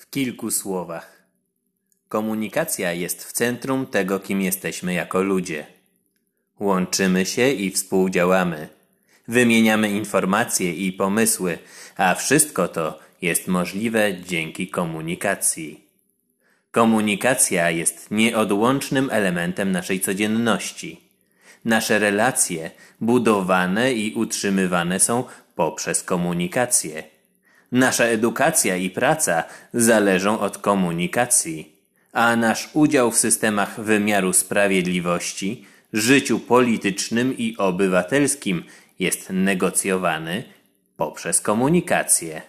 W kilku słowach. Komunikacja jest w centrum tego, kim jesteśmy jako ludzie. Łączymy się i współdziałamy. Wymieniamy informacje i pomysły, a wszystko to jest możliwe dzięki komunikacji. Komunikacja jest nieodłącznym elementem naszej codzienności. Nasze relacje budowane i utrzymywane są poprzez komunikację. Nasza edukacja i praca zależą od komunikacji, a nasz udział w systemach wymiaru sprawiedliwości, życiu politycznym i obywatelskim jest negocjowany poprzez komunikację.